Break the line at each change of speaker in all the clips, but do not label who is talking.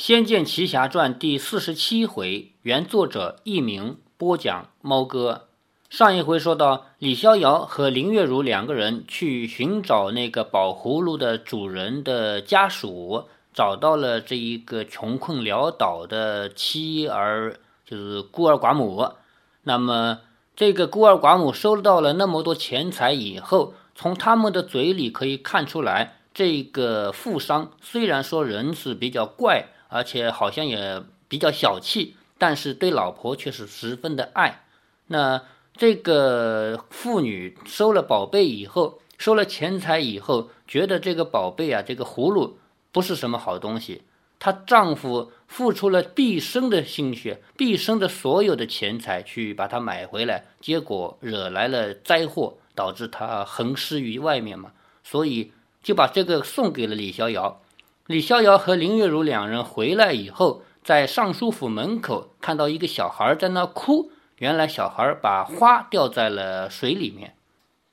《仙剑奇侠传》第四十七回，原作者佚名，播讲猫哥。上一回说到，李逍遥和林月如两个人去寻找那个宝葫芦的主人的家属，找到了这一个穷困潦倒的妻儿，就是孤儿寡母。那么，这个孤儿寡母收到了那么多钱财以后，从他们的嘴里可以看出来，这个富商虽然说人是比较怪。而且好像也比较小气，但是对老婆却是十分的爱。那这个妇女收了宝贝以后，收了钱财以后，觉得这个宝贝啊，这个葫芦不是什么好东西。她丈夫付出了毕生的心血，毕生的所有的钱财去把它买回来，结果惹来了灾祸，导致她横尸于外面嘛。所以就把这个送给了李逍遥。李逍遥和林月如两人回来以后，在尚书府门口看到一个小孩在那哭。原来小孩把花掉在了水里面，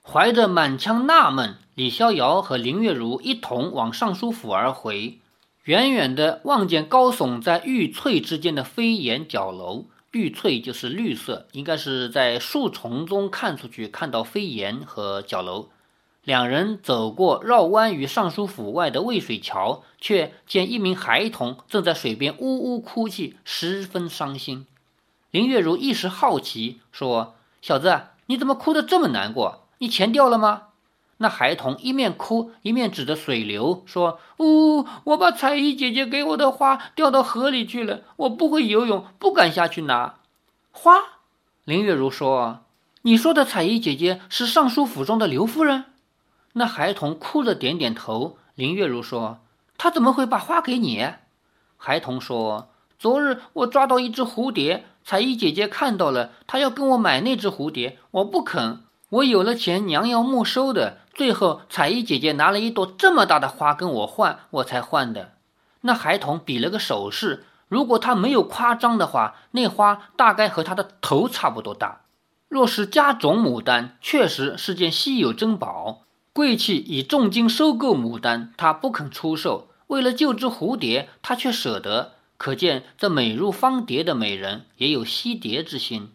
怀着满腔纳闷，李逍遥和林月如一同往尚书府而回。远远的望见高耸在玉翠之间的飞檐角楼，玉翠就是绿色，应该是在树丛中看出去看到飞檐和角楼。两人走过绕弯于尚书府外的渭水桥，却见一名孩童正在水边呜呜哭泣，十分伤心。林月如一时好奇，说：“小子，你怎么哭得这么难过？你钱掉了吗？”那孩童一面哭一面指着水流，说：“呜，我把彩衣姐姐给我的花掉到河里去了，我不会游泳，不敢下去拿花。”林月如说：“你说的彩衣姐姐是尚书府中的刘夫人？”那孩童哭着点点头。林月如说：“他怎么会把花给你？”孩童说：“昨日我抓到一只蝴蝶，彩衣姐姐看到了，她要跟我买那只蝴蝶，我不肯。我有了钱，娘要没收的。最后，彩衣姐姐拿了一朵这么大的花跟我换，我才换的。”那孩童比了个手势，如果他没有夸张的话，那花大概和他的头差不多大。若是家种牡丹，确实是件稀有珍宝。贵气以重金收购牡丹，他不肯出售。为了救只蝴蝶，他却舍得。可见这美如芳蝶的美人也有惜蝶之心。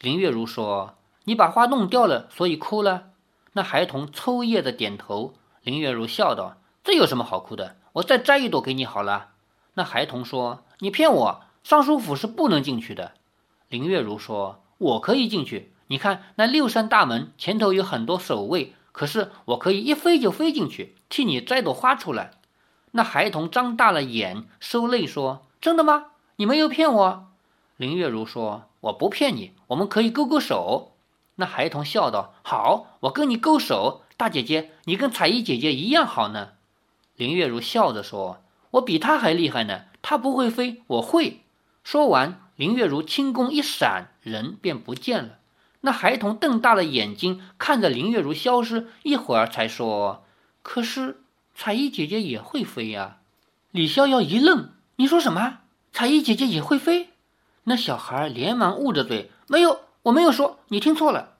林月如说：“你把花弄掉了，所以哭了。”那孩童抽噎的点头。林月如笑道：“这有什么好哭的？我再摘一朵给你好了。”那孩童说：“你骗我，尚书府是不能进去的。”林月如说：“我可以进去。你看那六扇大门前头有很多守卫。”可是我可以一飞就飞进去，替你摘朵花出来。那孩童张大了眼，收泪说：“真的吗？你没有骗我。”林月如说：“我不骗你，我们可以勾勾手。”那孩童笑道：“好，我跟你勾手。大姐姐，你跟彩衣姐姐一样好呢。”林月如笑着说：“我比她还厉害呢，她不会飞，我会。”说完，林月如轻功一闪，人便不见了。那孩童瞪大了眼睛看着林月如消失，一会儿才说：“可是彩衣姐姐也会飞呀。”李逍遥一愣：“你说什么？彩衣姐姐也会飞？”那小孩连忙捂着嘴：“没有，我没有说，你听错了。”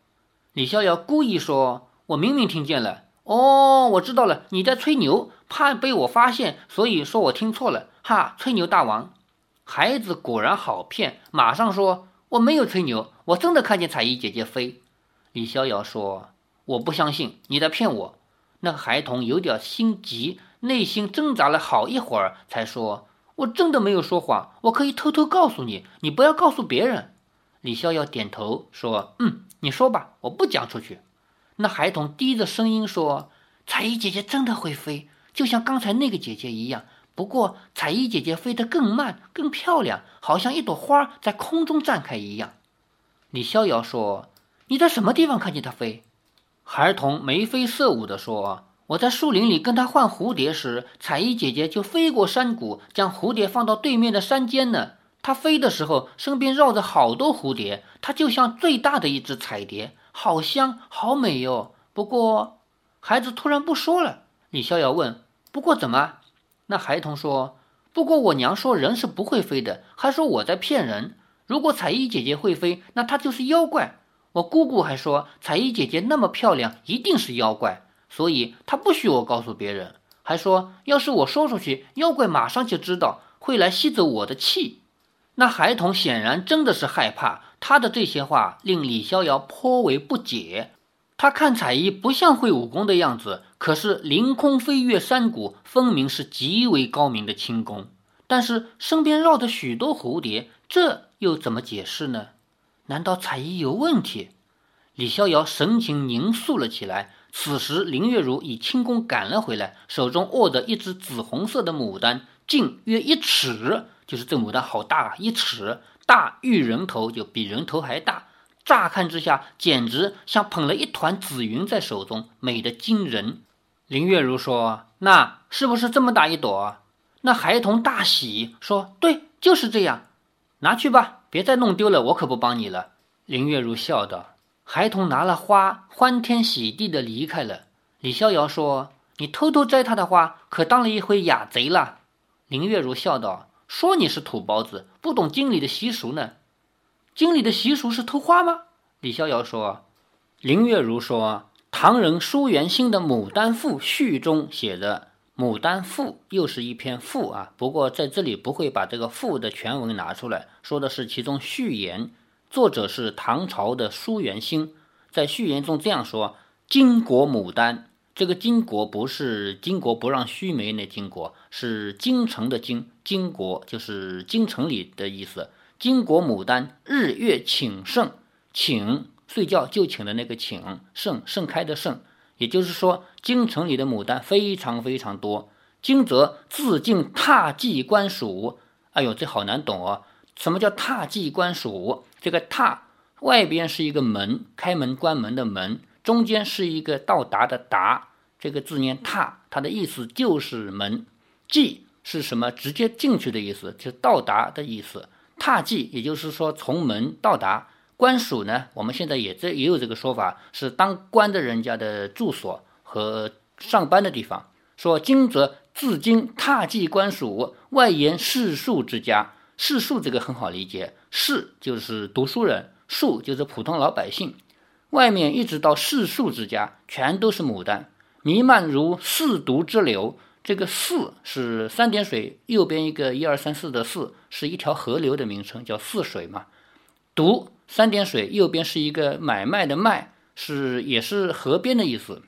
李逍遥故意说：“我明明听见了。”哦，我知道了，你在吹牛，怕被我发现，所以说我听错了。哈，吹牛大王，孩子果然好骗，马上说。我没有吹牛，我真的看见彩衣姐姐飞。李逍遥说：“我不相信，你在骗我。”那个孩童有点心急，内心挣扎了好一会儿，才说：“我真的没有说谎，我可以偷偷告诉你，你不要告诉别人。”李逍遥点头说：“嗯，你说吧，我不讲出去。”那孩童低着声音说：“彩衣姐姐真的会飞，就像刚才那个姐姐一样。”不过，彩衣姐姐飞得更慢、更漂亮，好像一朵花在空中绽开一样。李逍遥说：“你在什么地方看见她飞？”孩童眉飞色舞地说：“我在树林里跟她换蝴蝶时，彩衣姐姐就飞过山谷，将蝴蝶放到对面的山间呢。她飞的时候，身边绕着好多蝴蝶，她就像最大的一只彩蝶，好香，好美哟。不过，孩子突然不说了。李逍遥问：“不过怎么？”那孩童说：“不过我娘说人是不会飞的，还说我在骗人。如果彩衣姐姐会飞，那她就是妖怪。我姑姑还说彩衣姐姐那么漂亮，一定是妖怪，所以她不许我告诉别人。还说要是我说出去，妖怪马上就知道，会。”来吸走我的气。那孩童显然真的是害怕，他的这些话令李逍遥颇为不解。他看彩衣不像会武功的样子，可是凌空飞跃山谷，分明是极为高明的轻功。但是身边绕着许多蝴蝶，这又怎么解释呢？难道彩衣有问题？李逍遥神情凝肃了起来。此时林月如以轻功赶了回来，手中握着一只紫红色的牡丹，径约一尺，就是这牡丹好大，一尺大，玉人头就比人头还大。乍看之下，简直像捧了一团紫云在手中，美得惊人。林月如说：“那是不是这么大一朵？”那孩童大喜，说：“对，就是这样，拿去吧，别再弄丢了，我可不帮你了。”林月如笑道。孩童拿了花，欢天喜地的离开了。李逍遥说：“你偷偷摘他的花，可当了一回雅贼了。”林月如笑道：“说你是土包子，不懂经里的习俗呢。”经里的习俗是偷花吗？李逍遥说：“林月如说，唐人舒元兴的《牡丹赋》序中写的《牡丹赋》又是一篇赋啊。不过在这里不会把这个赋的全文拿出来，说的是其中序言。作者是唐朝的舒元兴，在序言中这样说：‘巾帼牡丹，这个巾帼不是巾帼不让须眉那巾帼，是京城的京，巾帼就是京城里的意思。’巾帼牡丹，日月请盛，请睡觉就请的那个请盛盛开的盛，也就是说，京城里的牡丹非常非常多。惊则自尽踏迹官署，哎呦，这好难懂哦。什么叫踏迹官署？这个踏外边是一个门，开门关门的门，中间是一个到达的达，这个字念踏，它的意思就是门。迹是什么？直接进去的意思，就是到达的意思。踏迹，也就是说从门到达官署呢。我们现在也这也有这个说法，是当官的人家的住所和上班的地方。说今则自今踏迹官署，外沿士庶之家。士庶这个很好理解，士就是读书人，庶就是普通老百姓。外面一直到士庶之家，全都是牡丹，弥漫如四渎之流。这个四是三点水，右边一个一二三四的四，是一条河流的名称，叫泗水嘛。渎三点水，右边是一个买卖的卖，是也是河边的意思。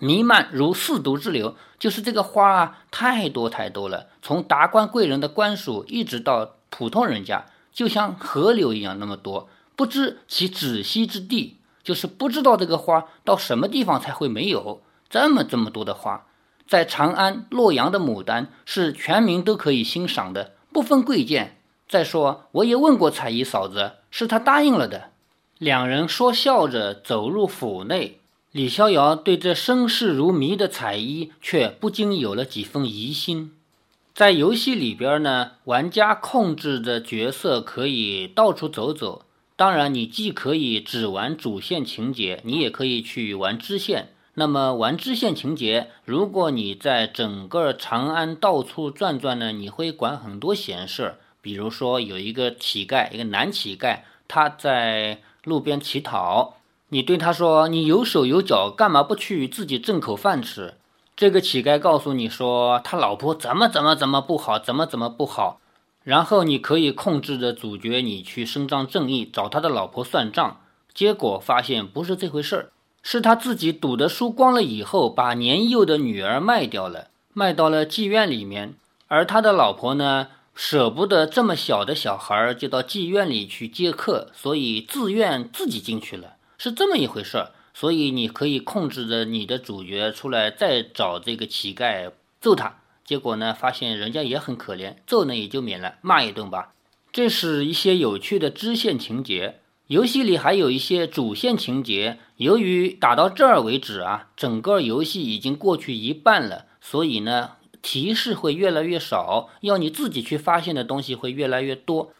弥漫如四毒之流，就是这个花啊，太多太多了。从达官贵人的官署，一直到普通人家，就像河流一样那么多，不知其止息之地，就是不知道这个花到什么地方才会没有这么这么多的花。在长安、洛阳的牡丹是全民都可以欣赏的，不分贵贱。再说，我也问过彩衣嫂子，是她答应了的。两人说笑着走入府内，李逍遥对这身世如谜的彩衣却不禁有了几分疑心。在游戏里边呢，玩家控制的角色可以到处走走，当然，你既可以只玩主线情节，你也可以去玩支线。那么玩支线情节，如果你在整个长安到处转转呢，你会管很多闲事儿。比如说有一个乞丐，一个男乞丐，他在路边乞讨，你对他说：“你有手有脚，干嘛不去自己挣口饭吃？”这个乞丐告诉你说他老婆怎么怎么怎么不好，怎么怎么不好。然后你可以控制着主角，你去伸张正义，找他的老婆算账。结果发现不是这回事儿。是他自己赌的输光了以后，把年幼的女儿卖掉了，卖到了妓院里面。而他的老婆呢，舍不得这么小的小孩儿就到妓院里去接客，所以自愿自己进去了，是这么一回事儿。所以你可以控制着你的主角出来，再找这个乞丐揍他。结果呢，发现人家也很可怜，揍呢也就免了，骂一顿吧。这是一些有趣的支线情节。游戏里还有一些主线情节，由于打到这儿为止啊，整个游戏已经过去一半了，所以呢，提示会越来越少，要你自己去发现的东西会越来越多。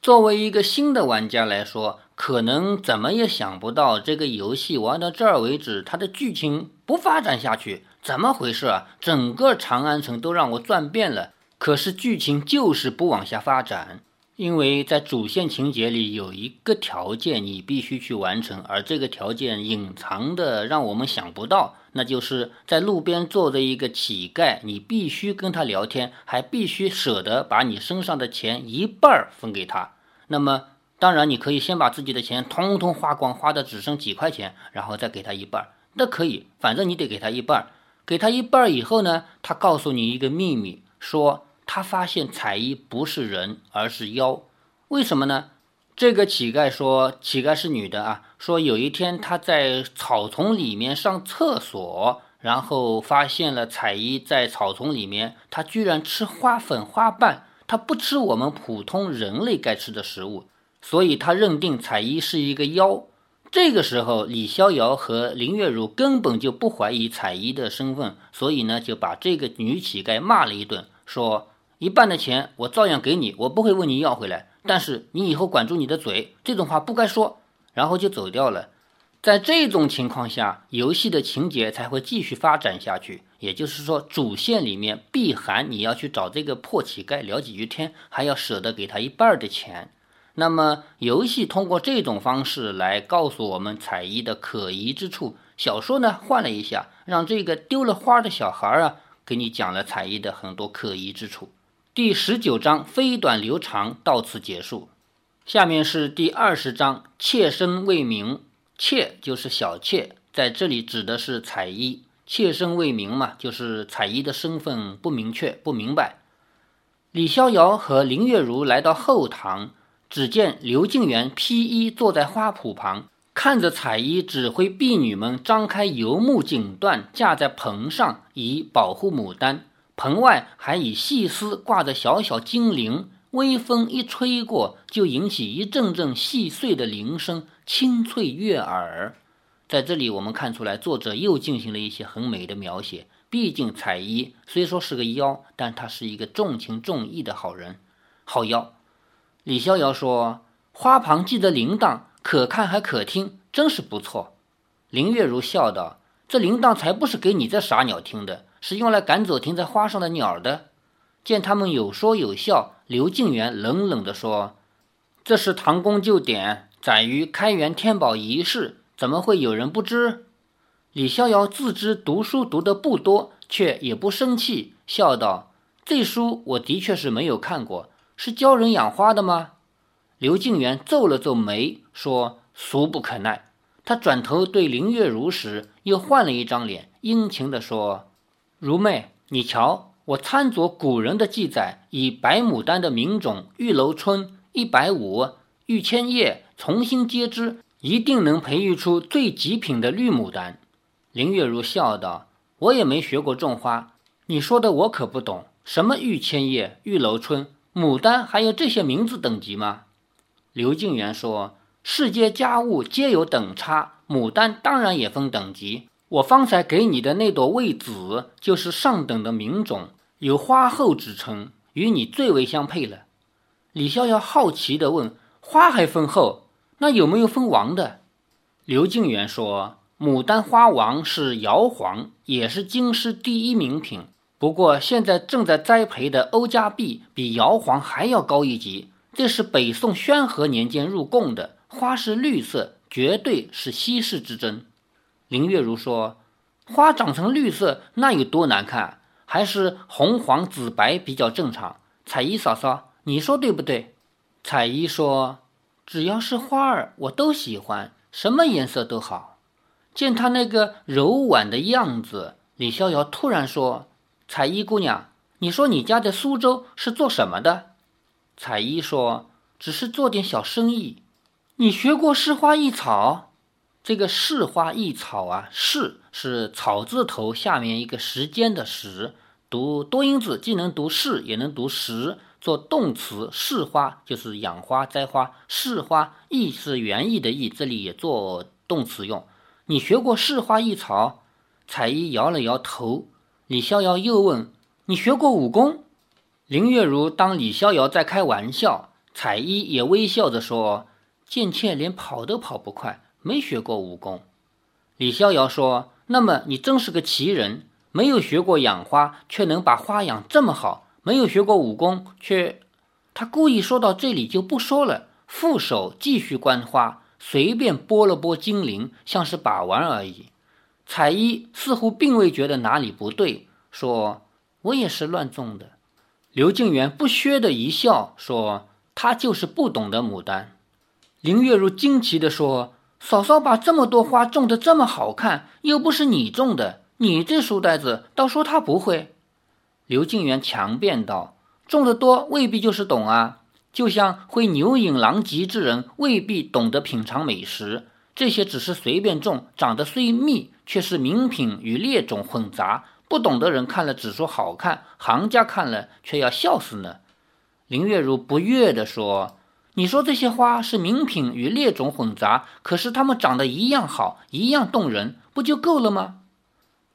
作为一个新的玩家来说，可能怎么也想不到这个游戏玩到这儿为止，它的剧情不发展下去，怎么回事啊？整个长安城都让我转遍了，可是剧情就是不往下发展。因为在主线情节里有一个条件你必须去完成，而这个条件隐藏的让我们想不到，那就是在路边坐着一个乞丐，你必须跟他聊天，还必须舍得把你身上的钱一半分给他。那么，当然你可以先把自己的钱通通花光，花的只剩几块钱，然后再给他一半，那可以，反正你得给他一半。给他一半以后呢，他告诉你一个秘密，说。他发现彩衣不是人，而是妖，为什么呢？这个乞丐说，乞丐是女的啊。说有一天她在草丛里面上厕所，然后发现了彩衣在草丛里面，她居然吃花粉花瓣，她不吃我们普通人类该吃的食物，所以她认定彩衣是一个妖。这个时候，李逍遥和林月如根本就不怀疑彩衣的身份，所以呢就把这个女乞丐骂了一顿，说。一半的钱我照样给你，我不会问你要回来。但是你以后管住你的嘴，这种话不该说。然后就走掉了。在这种情况下，游戏的情节才会继续发展下去。也就是说，主线里面必含你要去找这个破乞丐聊几句天，还要舍得给他一半的钱。那么，游戏通过这种方式来告诉我们彩衣的可疑之处。小说呢换了一下，让这个丢了花的小孩啊，给你讲了彩衣的很多可疑之处。第十九章飞短流长到此结束，下面是第二十章妾身未明。妾就是小妾，在这里指的是彩衣。妾身未明嘛，就是彩衣的身份不明确、不明白。李逍遥和林月如来到后堂，只见刘静元披衣坐在花圃旁，看着彩衣指挥婢女们张开游目锦缎，架在棚上，以保护牡丹。棚外还以细丝挂着小小金铃，微风一吹过，就引起一阵阵细碎的铃声，清脆悦耳。在这里，我们看出来，作者又进行了一些很美的描写。毕竟彩衣虽说是个妖，但她是一个重情重义的好人、好妖。李逍遥说：“花旁系着铃铛，可看还可听，真是不错。”林月如笑道：“这铃铛才不是给你这傻鸟听的。”是用来赶走停在花上的鸟的。见他们有说有笑，刘敬元冷冷地说：“这是唐宫旧典，载于开元天宝仪式，怎么会有人不知？”李逍遥自知读书读得不多，却也不生气，笑道：“这书我的确是没有看过，是教人养花的吗？”刘敬元皱了皱眉，说：“俗不可耐。”他转头对林月如时，又换了一张脸，殷勤地说。如妹，你瞧，我参酌古人的记载，以白牡丹的名种玉楼春一百五、玉千叶重新接枝，一定能培育出最极品的绿牡丹。林月如笑道：“我也没学过种花，你说的我可不懂。什么玉千叶、玉楼春、牡丹，还有这些名字等级吗？”刘敬元说：“世间家物皆有等差，牡丹当然也分等级。”我方才给你的那朵魏紫，就是上等的名种，有花后之称，与你最为相配了。李逍遥好奇地问：“花还分后？那有没有分王的？”刘敬元说：“牡丹花王是瑶皇，也是京师第一名品。不过现在正在栽培的欧家碧比瑶皇还要高一级，这是北宋宣和年间入贡的，花是绿色，绝对是稀世之珍。”林月如说：“花长成绿色，那有多难看？还是红、黄、紫、白比较正常。”彩衣嫂嫂，你说对不对？彩衣说：“只要是花儿，我都喜欢，什么颜色都好。”见她那个柔婉的样子，李逍遥突然说：“彩衣姑娘，你说你家在苏州是做什么的？”彩衣说：“只是做点小生意。”你学过诗花异草？这个“是花异草”啊，“是”是草字头下面一个时间的“时”，读多音字，既能读“是”，也能读“时”。做动词，“是花”就是养花、栽花，“是花异”是园艺的“艺”，这里也做动词用。你学过“是花异草”？彩衣摇了摇头。李逍遥又问：“你学过武功？”林月如当李逍遥在开玩笑，彩衣也微笑着说：“贱妾连跑都跑不快。”没学过武功，李逍遥说：“那么你真是个奇人，没有学过养花，却能把花养这么好；没有学过武功，却……”他故意说到这里就不说了，副手继续观花，随便拨了拨金铃，像是把玩而已。彩衣似乎并未觉得哪里不对，说：“我也是乱种的。”刘静元不屑的一笑，说：“他就是不懂得牡丹。”林月如惊奇地说：“嫂嫂把这么多花种得这么好看，又不是你种的，你这书呆子倒说他不会。”刘静元强辩道。种得多未必就是懂啊，就像会牛饮狼藉之人未必懂得品尝美食，这些只是随便种，长得虽密，却是名品与劣种混杂。不懂的人看了只说好看，行家看了却要笑死呢。林月如不悦地说：“你说这些花是名品与劣种混杂，可是它们长得一样好，一样动人，不就够了吗？”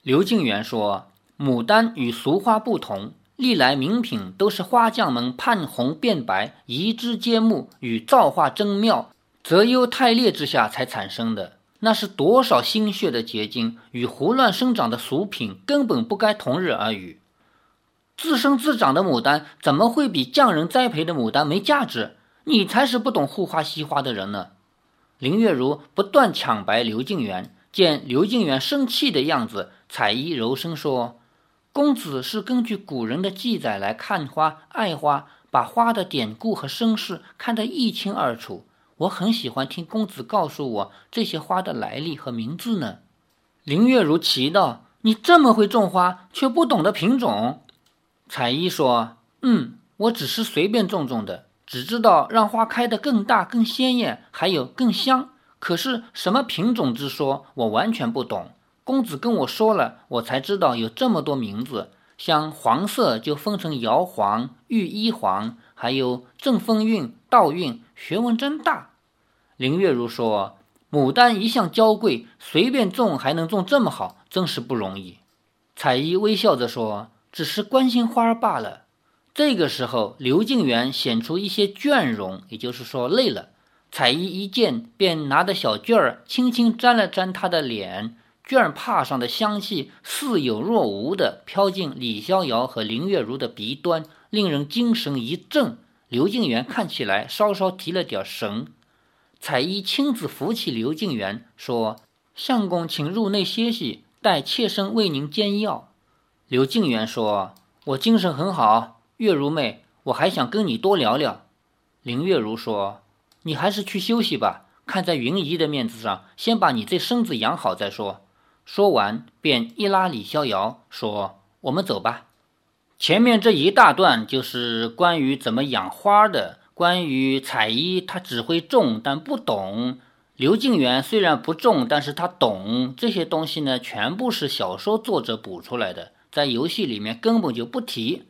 刘静元说：“牡丹与俗花不同。”历来名品都是花匠们盼红变白、移枝接木与造化真妙、择优汰劣之下才产生的，那是多少心血的结晶，与胡乱生长的俗品根本不该同日而语。自生自长的牡丹怎么会比匠人栽培的牡丹没价值？你才是不懂护花惜花的人呢！林月如不断抢白刘静元，见刘静元生气的样子，彩衣柔声说。公子是根据古人的记载来看花、爱花，把花的典故和身世看得一清二楚。我很喜欢听公子告诉我这些花的来历和名字呢。林月如奇道：“你这么会种花，却不懂得品种？”彩衣说：“嗯，我只是随便种种的，只知道让花开得更大、更鲜艳，还有更香。可是什么品种之说，我完全不懂。”公子跟我说了，我才知道有这么多名字。像黄色就分成瑶黄、玉衣黄，还有正风韵、倒韵，学问真大。林月如说：“牡丹一向娇贵，随便种还能种这么好，真是不容易。”彩衣微笑着说：“只是关心花儿罢了。”这个时候，刘静元显出一些倦容，也就是说累了。彩衣一见，便拿着小绢儿轻轻沾了沾他的脸。绢帕上的香气似有若无地飘进李逍遥和林月如的鼻端，令人精神一振。刘静元看起来稍稍提了点神。彩衣亲自扶起刘静元，说：“相公，请入内歇息，待妾身为您煎药。”刘静元说：“我精神很好，月如妹，我还想跟你多聊聊。”林月如说：“你还是去休息吧，看在云姨的面子上，先把你这身子养好再说。”说完，便一拉李逍遥，说：“我们走吧。前面这一大段就是关于怎么养花的，关于彩衣，他只会种但不懂；刘静元虽然不种，但是他懂这些东西呢，全部是小说作者补出来的，在游戏里面根本就不提。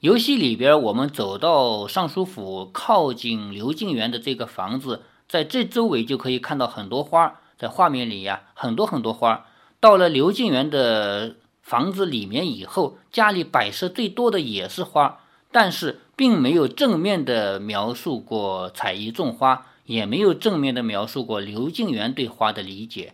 游戏里边，我们走到尚书府，靠近刘静元的这个房子，在这周围就可以看到很多花，在画面里呀，很多很多花。”到了刘静元的房子里面以后，家里摆设最多的也是花，但是并没有正面的描述过彩衣种花，也没有正面的描述过刘静元对花的理解。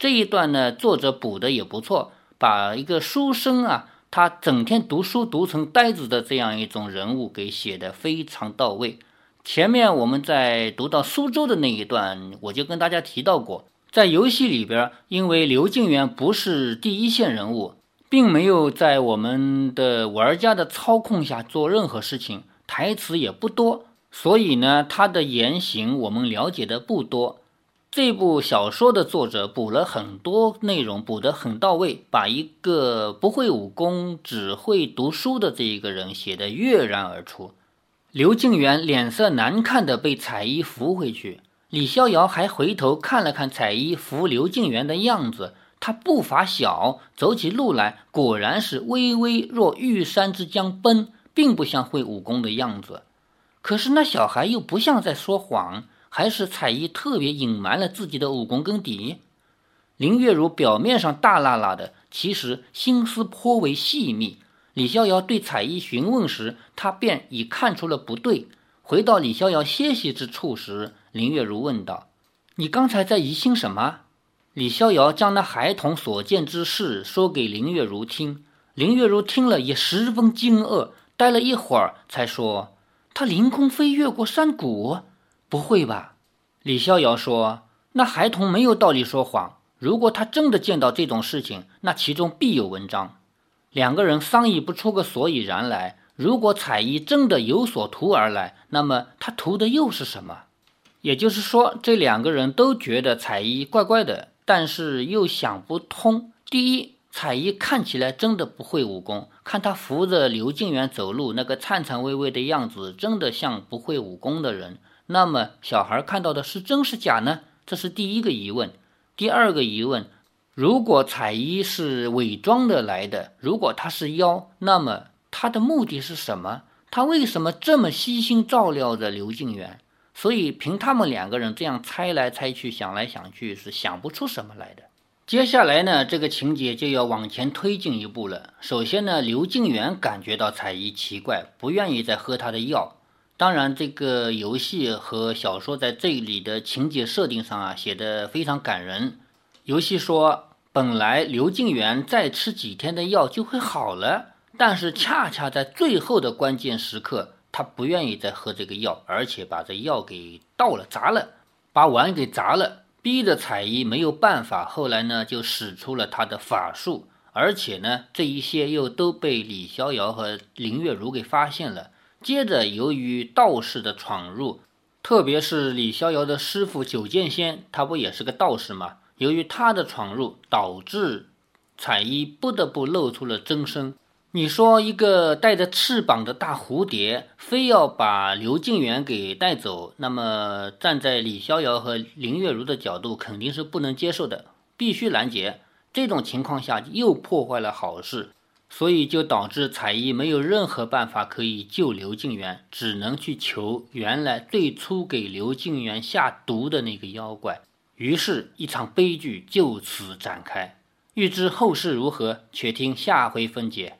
这一段呢，作者补的也不错，把一个书生啊，他整天读书读成呆子的这样一种人物给写的非常到位。前面我们在读到苏州的那一段，我就跟大家提到过。在游戏里边，因为刘静元不是第一线人物，并没有在我们的玩家的操控下做任何事情，台词也不多，所以呢，他的言行我们了解的不多。这部小说的作者补了很多内容，补得很到位，把一个不会武功、只会读书的这一个人写得跃然而出。刘静元脸色难看的被彩衣扶回去。李逍遥还回头看了看彩衣扶刘静元的样子，他步伐小，走起路来果然是微微若玉山之将奔，并不像会武功的样子。可是那小孩又不像在说谎，还是彩衣特别隐瞒了自己的武功根底。林月如表面上大辣辣的，其实心思颇为细密。李逍遥对彩衣询问时，他便已看出了不对。回到李逍遥歇息之处时，林月如问道：“你刚才在疑心什么？”李逍遥将那孩童所见之事说给林月如听。林月如听了也十分惊愕，待了一会儿才说：“他凌空飞越过山谷？不会吧？李逍遥说：“那孩童没有道理说谎。如果他真的见到这种事情，那其中必有文章。”两个人商议不出个所以然来。如果彩衣真的有所图而来，那么他图的又是什么？也就是说，这两个人都觉得彩衣怪怪的，但是又想不通。第一，彩衣看起来真的不会武功，看他扶着刘静元走路，那个颤颤巍巍的样子，真的像不会武功的人。那么，小孩看到的是真是假呢？这是第一个疑问。第二个疑问。如果彩衣是伪装的来的，如果他是妖，那么他的目的是什么？他为什么这么悉心照料着刘静元？所以凭他们两个人这样猜来猜去，想来想去，是想不出什么来的。接下来呢，这个情节就要往前推进一步了。首先呢，刘静元感觉到彩衣奇怪，不愿意再喝他的药。当然，这个游戏和小说在这里的情节设定上啊，写的非常感人。游戏说，本来刘静元再吃几天的药就会好了，但是恰恰在最后的关键时刻，他不愿意再喝这个药，而且把这药给倒了、砸了，把碗给砸了，逼着彩衣没有办法。后来呢，就使出了他的法术，而且呢，这一些又都被李逍遥和林月如给发现了。接着，由于道士的闯入，特别是李逍遥的师傅九剑仙，他不也是个道士吗？由于他的闯入，导致彩衣不得不露出了真身。你说，一个带着翅膀的大蝴蝶，非要把刘静元给带走，那么站在李逍遥和林月如的角度，肯定是不能接受的，必须拦截。这种情况下，又破坏了好事，所以就导致彩衣没有任何办法可以救刘静元，只能去求原来最初给刘静元下毒的那个妖怪。于是，一场悲剧就此展开。欲知后事如何，且听下回分解。